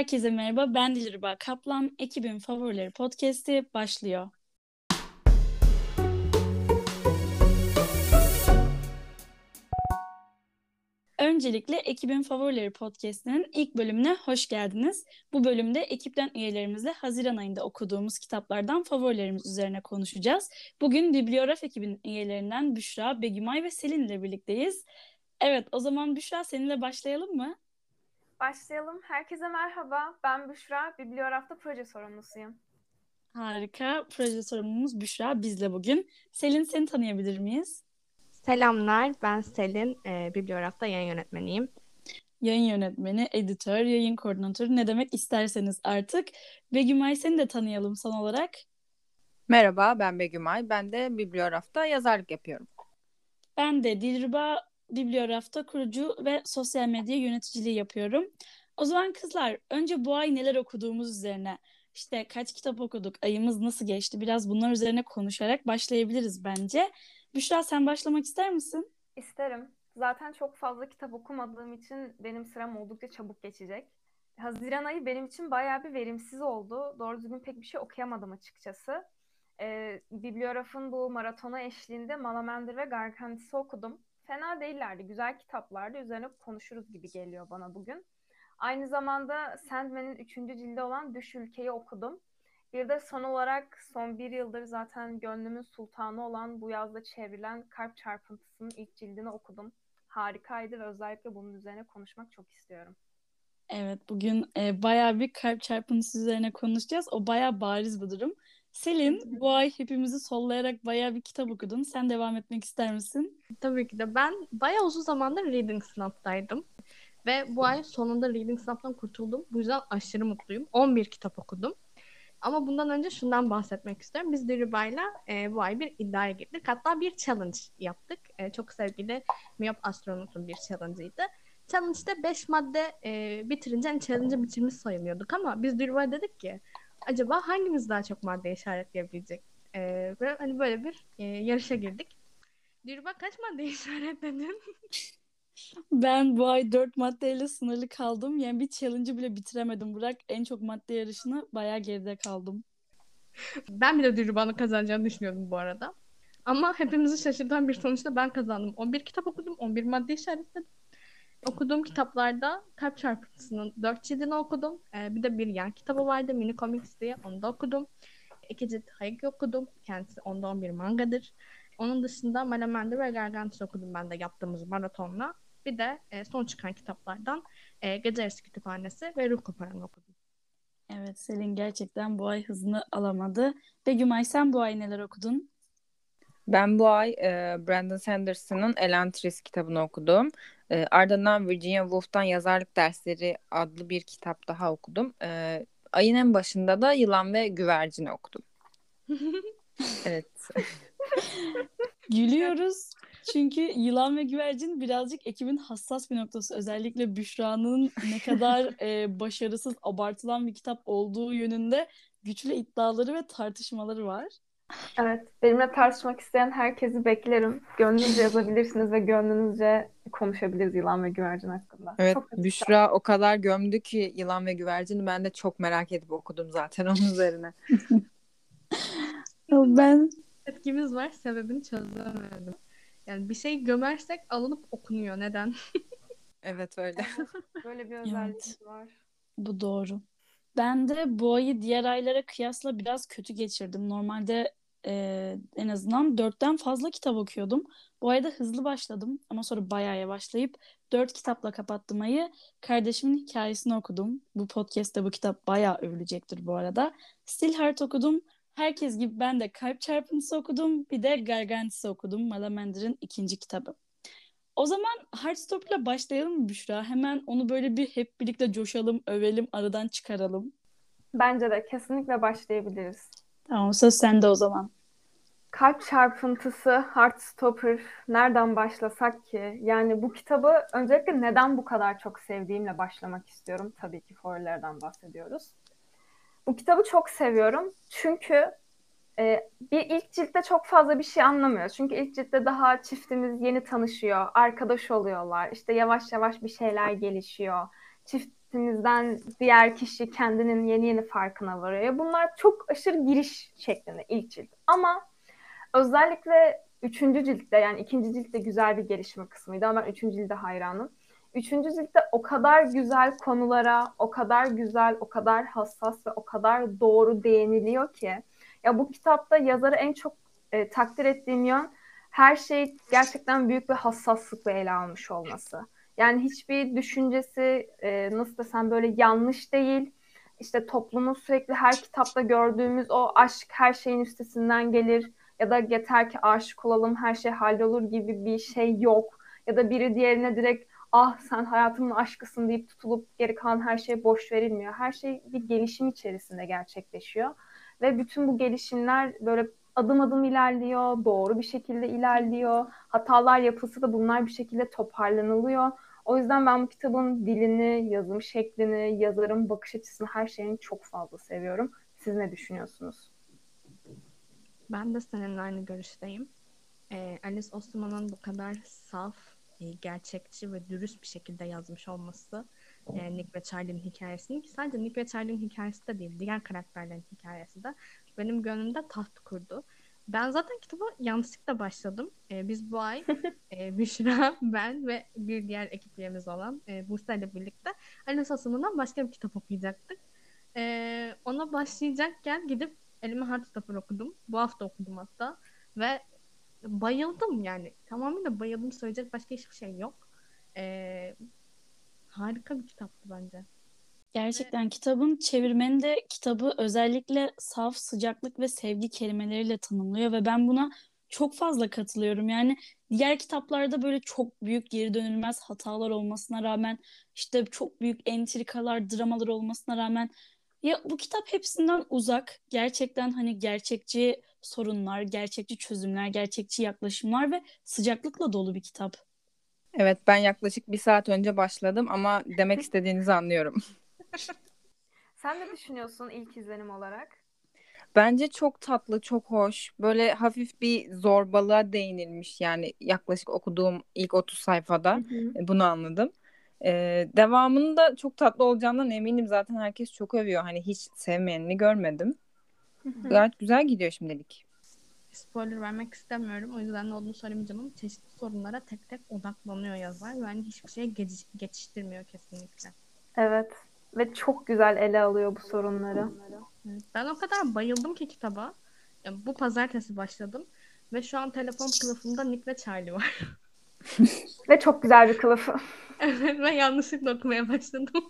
Herkese merhaba, ben Dilruba Kaplan. Ekibin Favorileri Podcast'i başlıyor. Öncelikle Ekibin Favorileri Podcast'inin ilk bölümüne hoş geldiniz. Bu bölümde ekipten üyelerimizle Haziran ayında okuduğumuz kitaplardan favorilerimiz üzerine konuşacağız. Bugün Bibliograf ekibinin üyelerinden Büşra, Begümay ve Selin ile birlikteyiz. Evet, o zaman Büşra seninle başlayalım mı? Başlayalım. Herkese merhaba. Ben Büşra, Bibliograf'ta proje sorumlusuyum. Harika. Proje sorumlumuz Büşra bizle bugün. Selin seni tanıyabilir miyiz? Selamlar, ben Selin. E, Bibliograf'ta yayın yönetmeniyim. Yayın yönetmeni, editör, yayın koordinatörü ne demek isterseniz artık. Begümay seni de tanıyalım son olarak. Merhaba, ben Begümay. Ben de Bibliograf'ta yazarlık yapıyorum. Ben de Dilruba Bibliograf'ta kurucu ve sosyal medya yöneticiliği yapıyorum. O zaman kızlar önce bu ay neler okuduğumuz üzerine işte kaç kitap okuduk, ayımız nasıl geçti biraz bunlar üzerine konuşarak başlayabiliriz bence. Büşra sen başlamak ister misin? İsterim. Zaten çok fazla kitap okumadığım için benim sıram oldukça çabuk geçecek. Haziran ayı benim için bayağı bir verimsiz oldu. Doğru düzgün pek bir şey okuyamadım açıkçası. Ee, Bibliograf'ın bu maratona eşliğinde Malamander ve Gargantis'i okudum fena değillerdi. Güzel kitaplardı. Üzerine konuşuruz gibi geliyor bana bugün. Aynı zamanda Sandman'in üçüncü cildi olan Düş Ülke'yi okudum. Bir de son olarak son bir yıldır zaten gönlümün sultanı olan bu yazda çevrilen Kalp Çarpıntısı'nın ilk cildini okudum. Harikaydı ve özellikle bunun üzerine konuşmak çok istiyorum. Evet bugün e, bayağı bir kalp çarpıntısı üzerine konuşacağız. O bayağı bariz bir durum. Selin bu ay hepimizi sollayarak bayağı bir kitap okudun. Sen devam etmek ister misin? Tabii ki de. Ben bayağı uzun zamandır reading sınıftaydım. Ve bu ay sonunda reading sınıftan kurtuldum. Bu yüzden aşırı mutluyum. 11 kitap okudum. Ama bundan önce şundan bahsetmek istiyorum. Biz Diriba'yla e, bu ay bir iddiaya girdik. Hatta bir challenge yaptık. E, çok sevgili Miyop Astronot'un bir challenge'ıydı. Challenge'da 5 madde e, bitirince hani challenge'ı bitirmiş sayılıyorduk ama biz Diriba'ya dedik ki acaba hangimiz daha çok madde işaretleyebilecek? Ve hani böyle bir e, yarışa girdik. Dilruba kaç madde işaretledin? Ben bu ay dört maddeyle sınırlı kaldım. Yani bir challenge'ı bile bitiremedim. Bırak en çok madde yarışını bayağı geride kaldım. Ben bile Dilruba'nın kazanacağını düşünüyordum bu arada. Ama hepimizi şaşırtan bir sonuçta ben kazandım. 11 kitap okudum, 11 madde işaretledim. Okuduğum kitaplarda Kalp Çarpıntısı'nın dört cildini okudum. Ee, bir de bir yan kitabı vardı Mini Comics diye. Onu da okudum. İki cilt Hayek okudum. Kendisi onda on bir mangadır. Onun dışında Malamander ve Gargantus okudum ben de yaptığımız maratonla. Bir de e, son çıkan kitaplardan e, Gece Yarısı Kütüphanesi ve Ruh Koparan'ı okudum. Evet Selin gerçekten bu ay hızını alamadı. Begüm Ay sen bu ay neler okudun? Ben bu ay e, Brandon Sanderson'ın Elantris kitabını okudum. E, ardından Virginia Woolf'tan Yazarlık Dersleri adlı bir kitap daha okudum. E, ayın en başında da Yılan ve Güvercin'i okudum. evet. Gülüyoruz. Çünkü Yılan ve Güvercin birazcık ekibin hassas bir noktası. Özellikle Büşra'nın ne kadar e, başarısız, abartılan bir kitap olduğu yönünde güçlü iddiaları ve tartışmaları var. Evet, benimle tartışmak isteyen herkesi beklerim. Gönlünüzce yazabilirsiniz ve gönlünüzce konuşabiliriz yılan ve güvercin hakkında. Evet, çok Büşra o kadar gömdü ki yılan ve güvercini ben de çok merak edip okudum zaten onun üzerine. ben etkimiz var, sebebini çözemedim. Yani bir şey gömersek alınıp okunuyor. Neden? evet öyle. böyle bir özellik evet. var. Bu doğru. Ben de bu ayı diğer aylara kıyasla biraz kötü geçirdim. Normalde e, en azından dörtten fazla kitap okuyordum. Bu ayda hızlı başladım ama sonra bayağı yavaşlayıp dört kitapla kapattım ayı. Kardeşimin hikayesini okudum. Bu podcast'te bu kitap bayağı övülecektir bu arada. Stillheart okudum. Herkes gibi ben de Kalp Çarpıntısı okudum. Bir de Gargantis'i okudum. Malamander'ın ikinci kitabı. O zaman Heartstopper'la başlayalım mı Büşra? Hemen onu böyle bir hep birlikte coşalım, övelim, aradan çıkaralım. Bence de kesinlikle başlayabiliriz. Tamam söz sende o zaman. Kalp çarpıntısı, Heartstopper nereden başlasak ki? Yani bu kitabı öncelikle neden bu kadar çok sevdiğimle başlamak istiyorum. Tabii ki favorilerden bahsediyoruz. Bu kitabı çok seviyorum. Çünkü e, bir ilk ciltte çok fazla bir şey anlamıyoruz. Çünkü ilk ciltte daha çiftimiz yeni tanışıyor, arkadaş oluyorlar. İşte yavaş yavaş bir şeyler gelişiyor. Çift identitemizden diğer kişi kendinin yeni yeni farkına varıyor. Bunlar çok aşırı giriş şeklinde ilk cilt. Ama özellikle üçüncü ciltte yani ikinci ciltte güzel bir gelişme kısmıydı ama ben üçüncü cilde hayranım. Üçüncü ciltte o kadar güzel konulara, o kadar güzel, o kadar hassas ve o kadar doğru değiniliyor ki. Ya bu kitapta yazarı en çok e, takdir ettiğim yön her şey gerçekten büyük bir hassaslıkla ele almış olması. Yani hiçbir düşüncesi e, nasıl desem böyle yanlış değil. İşte toplumun sürekli her kitapta gördüğümüz o aşk her şeyin üstesinden gelir ya da yeter ki aşık olalım her şey hallolur gibi bir şey yok. Ya da biri diğerine direkt ah sen hayatımın aşkısın deyip tutulup geri kalan her şey boş verilmiyor. Her şey bir gelişim içerisinde gerçekleşiyor. Ve bütün bu gelişimler böyle adım adım ilerliyor, doğru bir şekilde ilerliyor. Hatalar yapılsa da bunlar bir şekilde toparlanılıyor. O yüzden ben bu kitabın dilini, yazım şeklini, yazarın bakış açısını, her şeyini çok fazla seviyorum. Siz ne düşünüyorsunuz? Ben de seninle aynı görüşteyim. Ee, Alice Osman'ın bu kadar saf, e, gerçekçi ve dürüst bir şekilde yazmış olması e, Nick ve Charlie'nin hikayesini ki sadece Nick ve Charlie'nin hikayesi de değil, diğer karakterlerin hikayesi de benim gönlümde taht kurdu. Ben zaten kitaba yanlışlıkla başladım. Ee, biz bu ay e, Büşra, ben ve bir diğer ekip üyemiz olan e, Buse ile birlikte Alice Asım'dan başka bir kitap okuyacaktık. E, ona başlayacakken gidip elime Heartstopper okudum. Bu hafta okudum hatta. Ve bayıldım yani. Tamamıyla bayıldım. Söyleyecek başka hiçbir şey yok. E, harika bir kitaptı bence. Gerçekten kitabın çevirmeni de kitabı özellikle saf, sıcaklık ve sevgi kelimeleriyle tanımlıyor ve ben buna çok fazla katılıyorum. Yani diğer kitaplarda böyle çok büyük geri dönülmez hatalar olmasına rağmen işte çok büyük entrikalar, dramalar olmasına rağmen ya bu kitap hepsinden uzak. Gerçekten hani gerçekçi sorunlar, gerçekçi çözümler, gerçekçi yaklaşımlar ve sıcaklıkla dolu bir kitap. Evet ben yaklaşık bir saat önce başladım ama demek istediğinizi anlıyorum. Sen ne düşünüyorsun ilk izlenim olarak? Bence çok tatlı, çok hoş. Böyle hafif bir zorbalığa değinilmiş yani yaklaşık okuduğum ilk 30 sayfada hı hı. E, bunu anladım. Ee, devamının da çok tatlı olacağından eminim zaten herkes çok övüyor. Hani hiç sevmeyenini görmedim. Hı hı. Gayet güzel gidiyor şimdilik. Spoiler vermek istemiyorum. O yüzden de onu söylemeyeceğim ama çeşitli sorunlara tek tek odaklanıyor yazar. Yani hiçbir şeye geç- geçiştirmiyor kesinlikle. Evet. Ve çok güzel ele alıyor bu sorunları. Ben o kadar bayıldım ki kitaba. Yani bu pazartesi başladım. Ve şu an telefon kılıfımda Nick ve Charlie var. ve çok güzel bir kılıfı. evet ve yanlışlıkla okumaya başladım.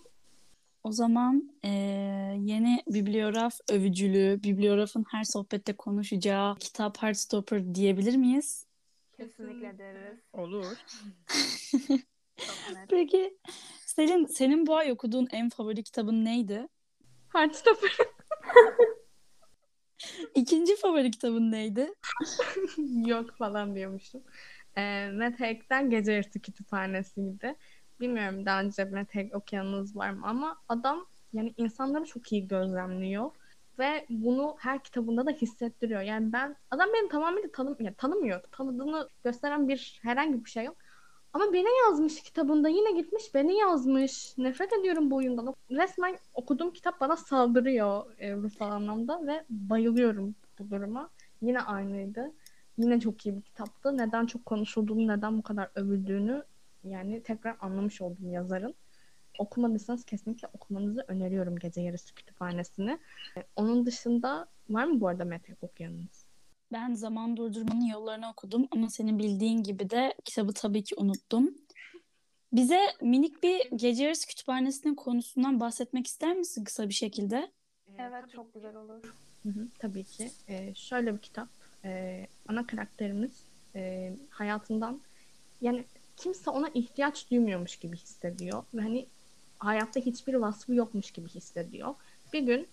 O zaman e, yeni bibliograf övücülüğü, bibliografın her sohbette konuşacağı kitap Heartstopper diyebilir miyiz? Kesinlikle deriz. Olur. Peki Selin senin bu ay okuduğun en favori kitabın neydi? Heartstopper. İkinci favori kitabın neydi? Yok falan diyormuşum. E, Matt Haig'den Gece Yarısı Kütüphanesi'ydi. Bilmiyorum daha önce Matt Haig okuyanınız var mı ama adam yani insanları çok iyi gözlemliyor ve bunu her kitabında da hissettiriyor. Yani ben adam beni tamamen tanım yani tanımıyor. Tanıdığını gösteren bir herhangi bir şey yok. Ama beni yazmış kitabında yine gitmiş beni yazmış. Nefret ediyorum bu oyundan. Resmen okuduğum kitap bana saldırıyor e, ruhsal anlamda ve bayılıyorum bu duruma. Yine aynıydı. Yine çok iyi bir kitaptı. Neden çok konuşulduğunu, neden bu kadar övüldüğünü yani tekrar anlamış oldum yazarın. Okumadıysanız kesinlikle okumanızı öneriyorum Gece Yarısı Kütüphanesi'ni. E, onun dışında var mı bu arada metrek okuyanınız? Ben Zaman Durdurmanın Yollarını okudum ama senin bildiğin gibi de kitabı tabii ki unuttum. Bize minik bir Gece Yarısı Kütüphanesi'nin konusundan bahsetmek ister misin kısa bir şekilde? Evet çok güzel olur. Hı hı, tabii ki. Ee, şöyle bir kitap. Ee, ana karakterimiz e, hayatından yani kimse ona ihtiyaç duymuyormuş gibi hissediyor. Ve hani hayatta hiçbir vasfı yokmuş gibi hissediyor. Bir gün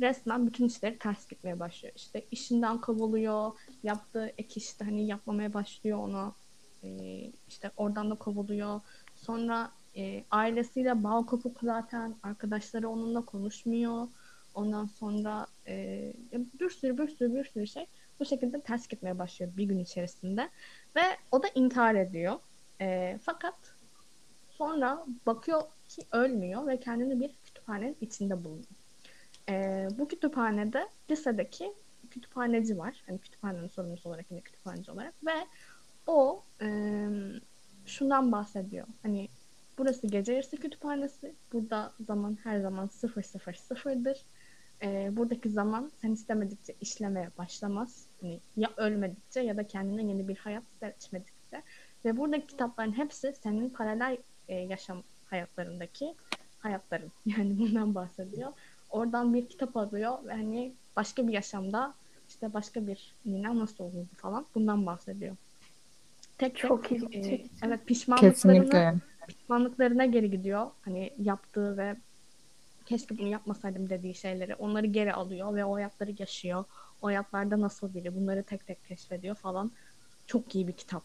resmen bütün işleri ters gitmeye başlıyor. İşte işinden kovuluyor, yaptığı ek işte hani yapmamaya başlıyor ona. Ee, işte oradan da kovuluyor. Sonra e, ailesiyle bağ kopuk zaten. Arkadaşları onunla konuşmuyor. Ondan sonra e, bir sürü bir sürü bir sürü şey bu şekilde ters gitmeye başlıyor bir gün içerisinde. Ve o da intihar ediyor. E, fakat sonra bakıyor ki ölmüyor ve kendini bir kütüphanenin içinde buluyor. Ee, bu kütüphanede lisedeki kütüphaneci var. Hani kütüphanenin sorumlusu olarak yine kütüphaneci olarak ve o e, şundan bahsediyor. Hani burası gece yarısı kütüphanesi. Burada zaman her zaman sıfır sıfır sıfırdır. E, buradaki zaman sen istemedikçe işlemeye başlamaz. Hani ya ölmedikçe ya da kendine yeni bir hayat seçmedikçe. Ve buradaki kitapların hepsi senin paralel e, yaşam hayatlarındaki hayatların. Yani bundan bahsediyor. Oradan bir kitap alıyor ve hani başka bir yaşamda işte başka bir ninem nasıl olurdu falan bundan bahsediyor. Tek tek Çok iyi. e, evet pişmanlıklarına Kesinlikle. pişmanlıklarına geri gidiyor. Hani yaptığı ve keşke bunu yapmasaydım dediği şeyleri onları geri alıyor ve o hayatları yaşıyor. O hayatlarda nasıl biri bunları tek tek keşfediyor falan. Çok iyi bir kitap.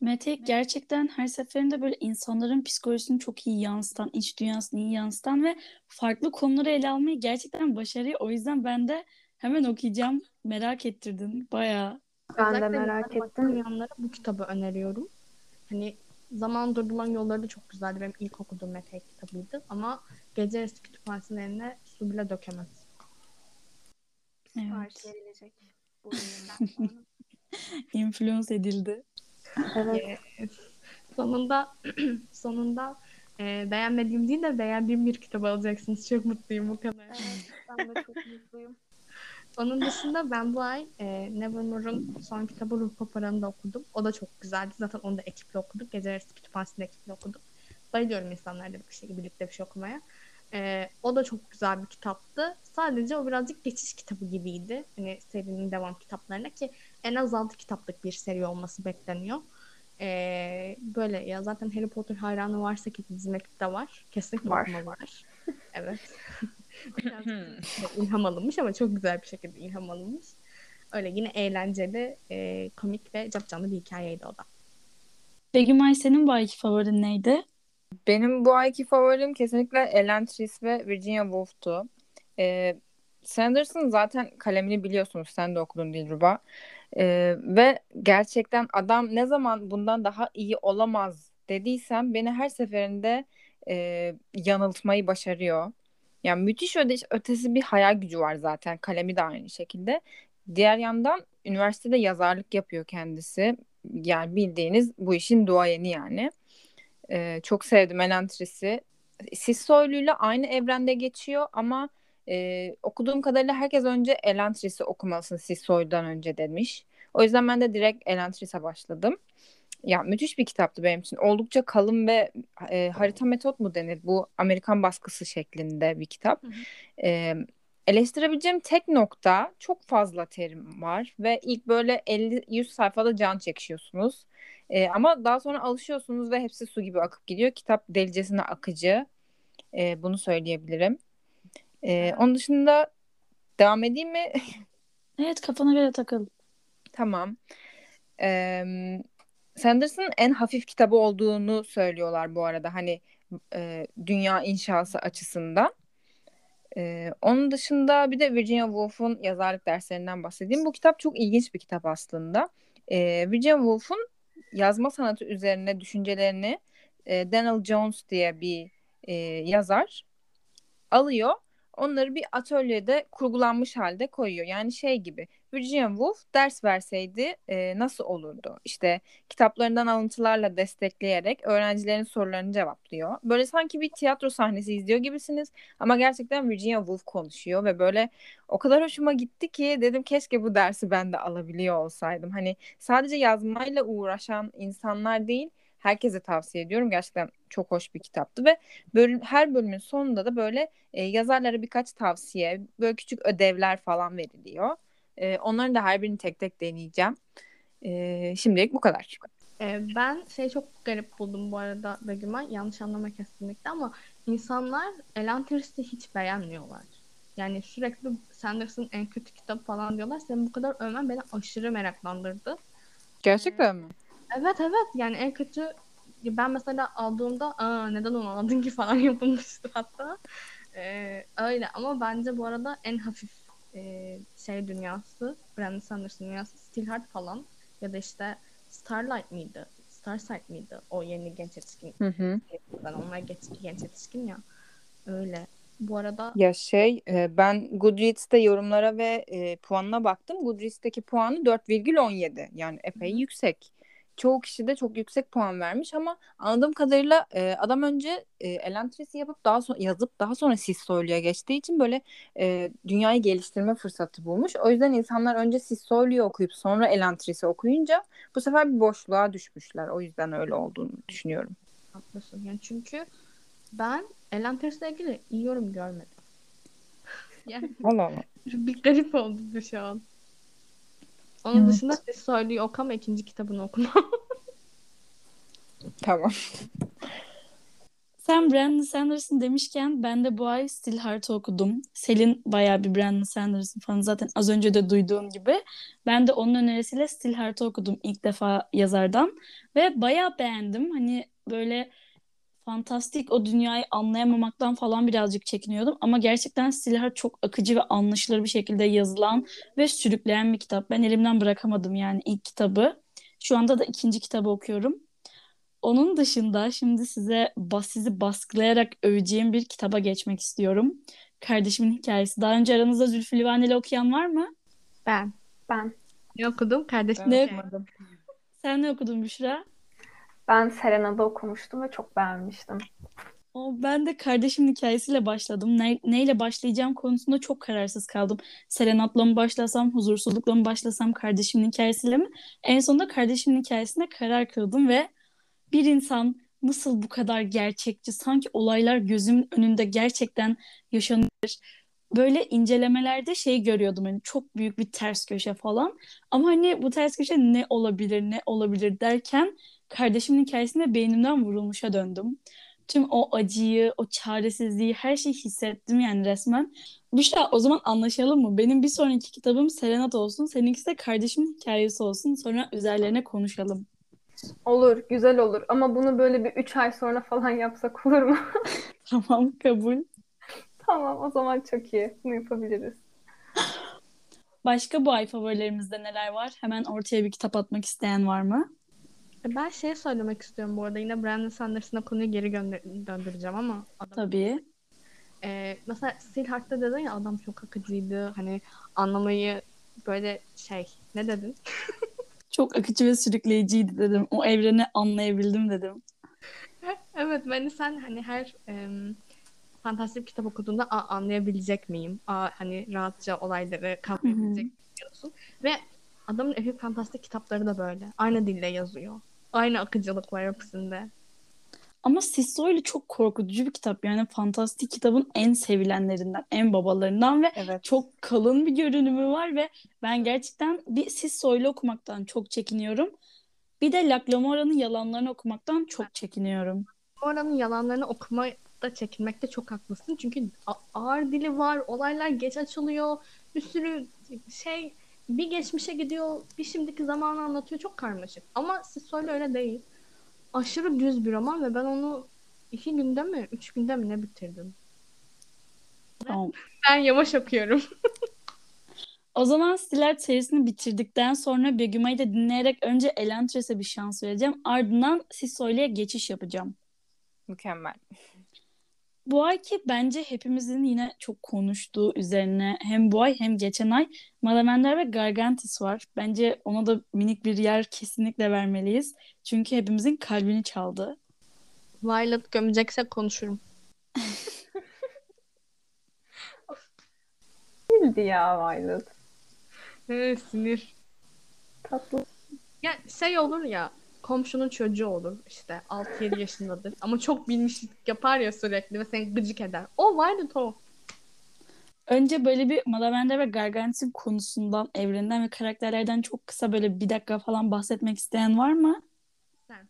Mete gerçekten her seferinde böyle insanların psikolojisini çok iyi yansıtan, iç dünyasını iyi yansıtan ve farklı konuları ele almayı gerçekten başarıyor. O yüzden ben de hemen okuyacağım. Merak ettirdin bayağı. Ben de merak ettim. okuyanlara bu kitabı öneriyorum. Hani Zaman Durdurulan Yolları da çok güzeldi. Benim ilk okuduğum Mete kitabıydı. Ama Gece Yarısı Kütüphanesi'nin eline su bile dökemez. Evet. verilecek bu yayından sonra. Influence edildi. Evet. Sonunda sonunda e, beğenmediğim değil de beğendiğim bir kitap alacaksınız. Çok mutluyum bu kadar. evet. Ben de çok mutluyum. Onun dışında ben bu ay e, Nevermore'un son kitabı Ruh Paparan'ı da okudum. O da çok güzeldi. Zaten onu da ekiple okuduk. Gece yarısı kütüphanesinde ekiple okuduk. Bayılıyorum insanlarla bir şey, birlikte bir şey okumaya. E, o da çok güzel bir kitaptı. Sadece o birazcık geçiş kitabı gibiydi. Hani serinin devam kitaplarına ki en az 6 kitaplık bir seri olması bekleniyor. E, böyle ya zaten Harry Potter hayranı varsa ki bizim ekipte var. Kesinlikle Var. okumalılar. evet. Birazcık ilham alınmış ama çok güzel bir şekilde ilham alınmış. Öyle yine eğlenceli, e, komik ve capcanlı bir hikayeydi o da. Begümay senin bu ayki favorin neydi? Benim bu ayki favorim kesinlikle Ellen Tris ve Virginia Woolf'tu. Ee, Sanderson zaten kalemini biliyorsunuz. Sen de okudun Dilruba. Ee, ve gerçekten adam ne zaman bundan daha iyi olamaz dediysem beni her seferinde e, yanıltmayı başarıyor. Yani müthiş ötesi bir hayal gücü var zaten. Kalemi de aynı şekilde. Diğer yandan üniversitede yazarlık yapıyor kendisi. Yani bildiğiniz bu işin duayeni yani. Ee, çok sevdim Elantris'i. Sissoylu'yla aynı evrende geçiyor ama e, okuduğum kadarıyla herkes önce Elantris'i okumalısın Sissoylu'dan önce demiş. O yüzden ben de direkt Elantris'e başladım. Ya müthiş bir kitaptı benim için. Oldukça kalın ve e, harita metot mu denir? Bu Amerikan baskısı şeklinde bir kitap. Hı hı. E, eleştirebileceğim tek nokta çok fazla terim var ve ilk böyle 50-100 sayfada can çekişiyorsunuz. E, ama daha sonra alışıyorsunuz ve hepsi su gibi akıp gidiyor. Kitap delicesine akıcı. E, bunu söyleyebilirim. E, onun dışında devam edeyim mi? Evet kafana göre takıl. Tamam. E, Sanders'ın en hafif kitabı olduğunu söylüyorlar bu arada. Hani e, dünya inşası açısından. E, onun dışında bir de Virginia Woolf'un yazarlık derslerinden bahsedeyim. Bu kitap çok ilginç bir kitap aslında. E, Virginia Woolf'un yazma sanatı üzerine düşüncelerini e, Daniel Jones diye bir e, yazar alıyor. Onları bir atölyede kurgulanmış halde koyuyor. Yani şey gibi Virginia Woolf ders verseydi e, nasıl olurdu? İşte kitaplarından alıntılarla destekleyerek öğrencilerin sorularını cevaplıyor. Böyle sanki bir tiyatro sahnesi izliyor gibisiniz ama gerçekten Virginia Woolf konuşuyor ve böyle o kadar hoşuma gitti ki dedim keşke bu dersi ben de alabiliyor olsaydım. Hani sadece yazmayla uğraşan insanlar değil herkese tavsiye ediyorum. Gerçekten çok hoş bir kitaptı ve bölüm, her bölümün sonunda da böyle e, yazarlara birkaç tavsiye, böyle küçük ödevler falan veriliyor. E, onların da her birini tek tek deneyeceğim. E, şimdilik bu kadar. E, ben şey çok garip buldum bu arada Begüm'e. Yanlış anlama kesinlikle ama insanlar Elantris'i hiç beğenmiyorlar. Yani sürekli Sanders'ın en kötü kitap falan diyorlar. Senin bu kadar övmen beni aşırı meraklandırdı. Gerçekten mi? Evet evet yani en kötü ben mesela aldığımda Aa, neden onu aldın ki falan yapılmıştı hatta. Ee, öyle ama bence bu arada en hafif e, şey dünyası Brandon Sanderson dünyası Steelheart falan ya da işte Starlight mıydı? Starsight mıydı? O yeni genç yetişkin. Hı hı. Ben onlar genç, genç yetişkin ya. Öyle. Bu arada Ya şey e, ben Goodreads'te yorumlara ve e, puanına baktım. Goodreads'teki puanı 4,17 yani epey yüksek. Çoğu kişi de çok yüksek puan vermiş ama anladığım kadarıyla e, adam önce e, Elantris'i yapıp daha sonra yazıp daha sonra Sissoylu'ya geçtiği için böyle e, dünyayı geliştirme fırsatı bulmuş. O yüzden insanlar önce Sissoylu'yu okuyup sonra Elantris'i okuyunca bu sefer bir boşluğa düşmüşler. O yüzden öyle olduğunu düşünüyorum. haklısın. Yani çünkü ben Elantris'le ilgili iyi yorum görmedim. yani Allah Allah. bir garip oldu bu şu an. Onun Evet. dışında siz söylüyor oku ama ikinci kitabını okuma. Tamam. Sen Brandon Sanderson demişken ben de bu ay Stillheart'ı okudum. Selin bayağı bir Brandon Sanderson fanı zaten az önce de duyduğun gibi. Ben de onun önerisiyle Stillheart'ı okudum ilk defa yazardan. Ve bayağı beğendim. Hani böyle fantastik o dünyayı anlayamamaktan falan birazcık çekiniyordum. Ama gerçekten Stillheart çok akıcı ve anlaşılır bir şekilde yazılan ve sürükleyen bir kitap. Ben elimden bırakamadım yani ilk kitabı. Şu anda da ikinci kitabı okuyorum. Onun dışında şimdi size bas, sizi baskılayarak öveceğim bir kitaba geçmek istiyorum. Kardeşimin hikayesi. Daha önce aranızda Zülfü Livaneli okuyan var mı? Ben. Ben. Ne okudum? Kardeşim. Ne- hikayesi. Sen ne okudun Büşra? Ben Serena'da okumuştum ve çok beğenmiştim. O, ben de kardeşimin hikayesiyle başladım. Ne, neyle başlayacağım konusunda çok kararsız kaldım. Serenat'la mı başlasam, huzursuzlukla mı başlasam, kardeşimin hikayesiyle mi? En sonunda kardeşimin hikayesine karar kıldım ve bir insan nasıl bu kadar gerçekçi, sanki olaylar gözümün önünde gerçekten yaşanır. Böyle incelemelerde şey görüyordum hani çok büyük bir ters köşe falan. Ama hani bu ters köşe ne olabilir, ne olabilir derken kardeşimin hikayesinde beynimden vurulmuşa döndüm. Tüm o acıyı, o çaresizliği, her şeyi hissettim yani resmen. Büşra o zaman anlaşalım mı? Benim bir sonraki kitabım Serenat olsun. Seninkisi de kardeşimin hikayesi olsun. Sonra üzerlerine konuşalım. Olur, güzel olur. Ama bunu böyle bir 3 ay sonra falan yapsak olur mu? Tamam, kabul. Tamam, o zaman çok iyi. Bunu yapabiliriz. Başka bu ay favorilerimizde neler var? Hemen ortaya bir kitap atmak isteyen var mı? Ben şey söylemek istiyorum bu arada. Yine Brandon Sanderson'a konuyu geri döndüreceğim ama adam Tabii. Ee, mesela Stillheart'ta dedin ya adam çok akıcıydı. Hani anlamayı böyle şey ne dedin? Çok akıcı ve sürükleyiciydi dedim. O evreni anlayabildim dedim. Evet beni sen hani her em, fantastik kitap okuduğunda "Aa, anlayabilecek miyim? Aa, hani rahatça olayları kavrayabilecek miyim diyorsun. Ve adamın epik fantastik kitapları da böyle. Aynı dille yazıyor. Aynı akıcılık var hepsinde. Ama Sissoylu çok korkutucu bir kitap. Yani fantastik kitabın en sevilenlerinden, en babalarından ve Evet. çok kalın bir görünümü var ve ben gerçekten bir Sissoylu okumaktan çok çekiniyorum. Bir de Laclamora'nın yalanlarını okumaktan çok çekiniyorum. Oranın yalanlarını okumada çekinmekte çok haklısın. Çünkü ağır dili var, olaylar geç açılıyor, bir sürü şey bir geçmişe gidiyor, bir şimdiki zamanı anlatıyor. Çok karmaşık. Ama Sissoylu öyle değil. Aşırı düz bir roman ve ben onu iki günde mi, üç günde mi ne bitirdim? Tamam. Ben yavaş okuyorum. O zaman Stilet serisini bitirdikten sonra Begüma'yı da dinleyerek önce Elantris'e bir şans vereceğim. Ardından Sissoylu'ya geçiş yapacağım. Mükemmel. Bu ayki bence hepimizin yine çok konuştuğu üzerine hem bu ay hem geçen ay Malamender ve Gargantis var. Bence ona da minik bir yer kesinlikle vermeliyiz. Çünkü hepimizin kalbini çaldı. Violet gömecekse konuşurum. Bildi ya Violet. Evet, sinir. Tatlı. Ya şey olur ya komşunun çocuğu olur işte 6-7 yaşındadır ama çok bilmişlik yapar ya sürekli ve seni gıcık eder. O Violet o. Önce böyle bir Malamender ve Gargantis'in konusundan, evreninden ve karakterlerden çok kısa böyle bir dakika falan bahsetmek isteyen var mı? Sen.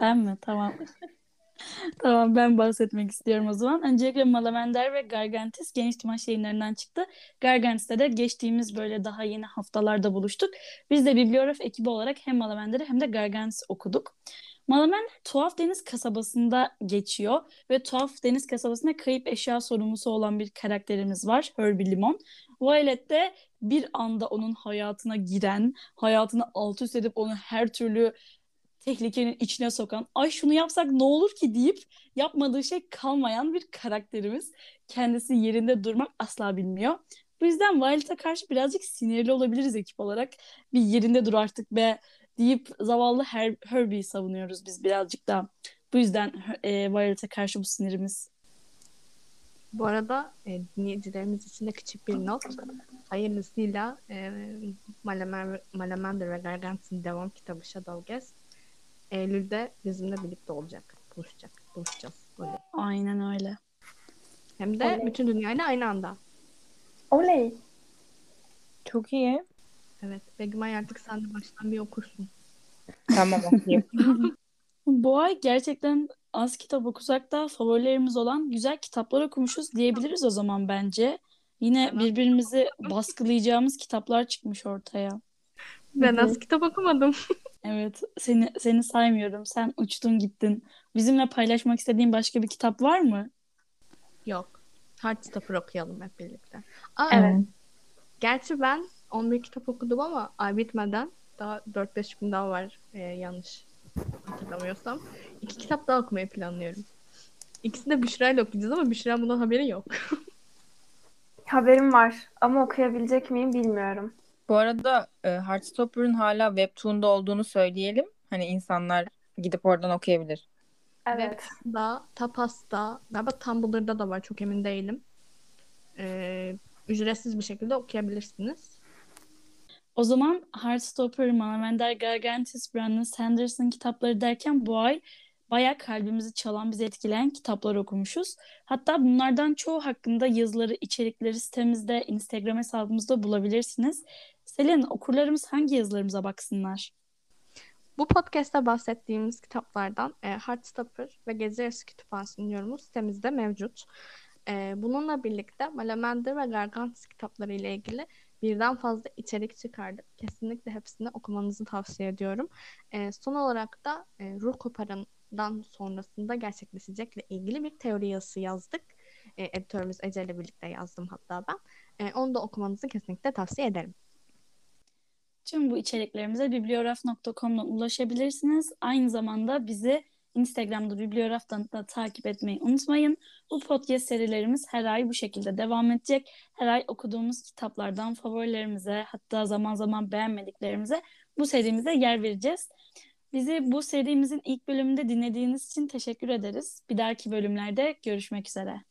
Ben mi? Tamam. Tamam ben bahsetmek istiyorum o zaman. Öncelikle Malamender ve Gargantis Geniş Timaş yayınlarından çıktı. Gargantis'te de geçtiğimiz böyle daha yeni haftalarda buluştuk. Biz de Bibliograf ekibi olarak hem Malamander'i hem de Gargantis okuduk. Malamander tuhaf deniz kasabasında geçiyor ve tuhaf deniz kasabasında kayıp eşya sorumlusu olan bir karakterimiz var. Herbie Limon. Violet de bir anda onun hayatına giren, hayatını alt üst edip onu her türlü tehlikenin içine sokan, ay şunu yapsak ne olur ki deyip yapmadığı şey kalmayan bir karakterimiz. Kendisi yerinde durmak asla bilmiyor. Bu yüzden Violet'a karşı birazcık sinirli olabiliriz ekip olarak. Bir yerinde dur artık be deyip zavallı Her Herbie'yi savunuyoruz biz birazcık da. Bu yüzden e, Violet'a karşı bu sinirimiz. Bu arada e, dinleyicilerimiz için de küçük bir not. Hayırlısıyla e, Malamander, ve Gargantua'nın devam kitabı Shadow Guest Eylül'de bizimle birlikte olacak. Buluşacak. Buluşacağız. Böyle. Aynen öyle. Hem de Oley. bütün dünyayla aynı anda. Oley. Çok iyi. Evet. Begüm Ay artık sen de baştan bir okursun. Tamam okuyayım. Bu ay gerçekten az kitap okusak da favorilerimiz olan güzel kitaplar okumuşuz diyebiliriz o zaman bence. Yine birbirimizi baskılayacağımız kitaplar çıkmış ortaya. Ben az kitap okumadım. Evet, seni seni saymıyorum. Sen uçtun gittin. Bizimle paylaşmak istediğin başka bir kitap var mı? Yok. Heartstopper okuyalım hep birlikte. Aa, Evet. Gerçi ben 11 kitap okudum ama ay bitmeden daha 4-5 gün daha var e, yanlış hatırlamıyorsam. İki kitap daha okumayı planlıyorum. İkisini de Büşra ile okuyacağız ama Büşra bundan haberi yok. Haberim var ama okuyabilecek miyim bilmiyorum. Bu arada e, Heartstopper'ın hala Webtoon'da olduğunu söyleyelim. Hani insanlar gidip oradan okuyabilir. Evet. da, Tapas'ta, galiba Tumblr'da da var çok emin değilim. Ee, ücretsiz bir şekilde okuyabilirsiniz. O zaman Heartstopper, Manavender Gargantis, Brandon Sanderson kitapları derken bu ay bayağı kalbimizi çalan, bizi etkileyen kitaplar okumuşuz. Hatta bunlardan çoğu hakkında yazıları, içerikleri sitemizde, Instagram hesabımızda bulabilirsiniz. Selin, okurlarımız hangi yazılarımıza baksınlar? Bu podcast'ta bahsettiğimiz kitaplardan e, Heartstopper ve Gezi Yarısı Kütüphanesi'nin yorumu sitemizde mevcut. E, bununla birlikte Malamander ve Gargantis kitapları ile ilgili birden fazla içerik çıkardık. Kesinlikle hepsini okumanızı tavsiye ediyorum. E, son olarak da e, Ruh Koparan'dan sonrasında gerçekleşecekle ilgili bir teori yazısı yazdık. E, editörümüz Ece ile birlikte yazdım hatta ben. E, onu da okumanızı kesinlikle tavsiye ederim. Tüm bu içeriklerimize bibliograf.com'dan ulaşabilirsiniz. Aynı zamanda bizi Instagram'da Bibliograf'tan da takip etmeyi unutmayın. Bu podcast serilerimiz her ay bu şekilde devam edecek. Her ay okuduğumuz kitaplardan favorilerimize hatta zaman zaman beğenmediklerimize bu serimize yer vereceğiz. Bizi bu serimizin ilk bölümünde dinlediğiniz için teşekkür ederiz. Bir dahaki bölümlerde görüşmek üzere.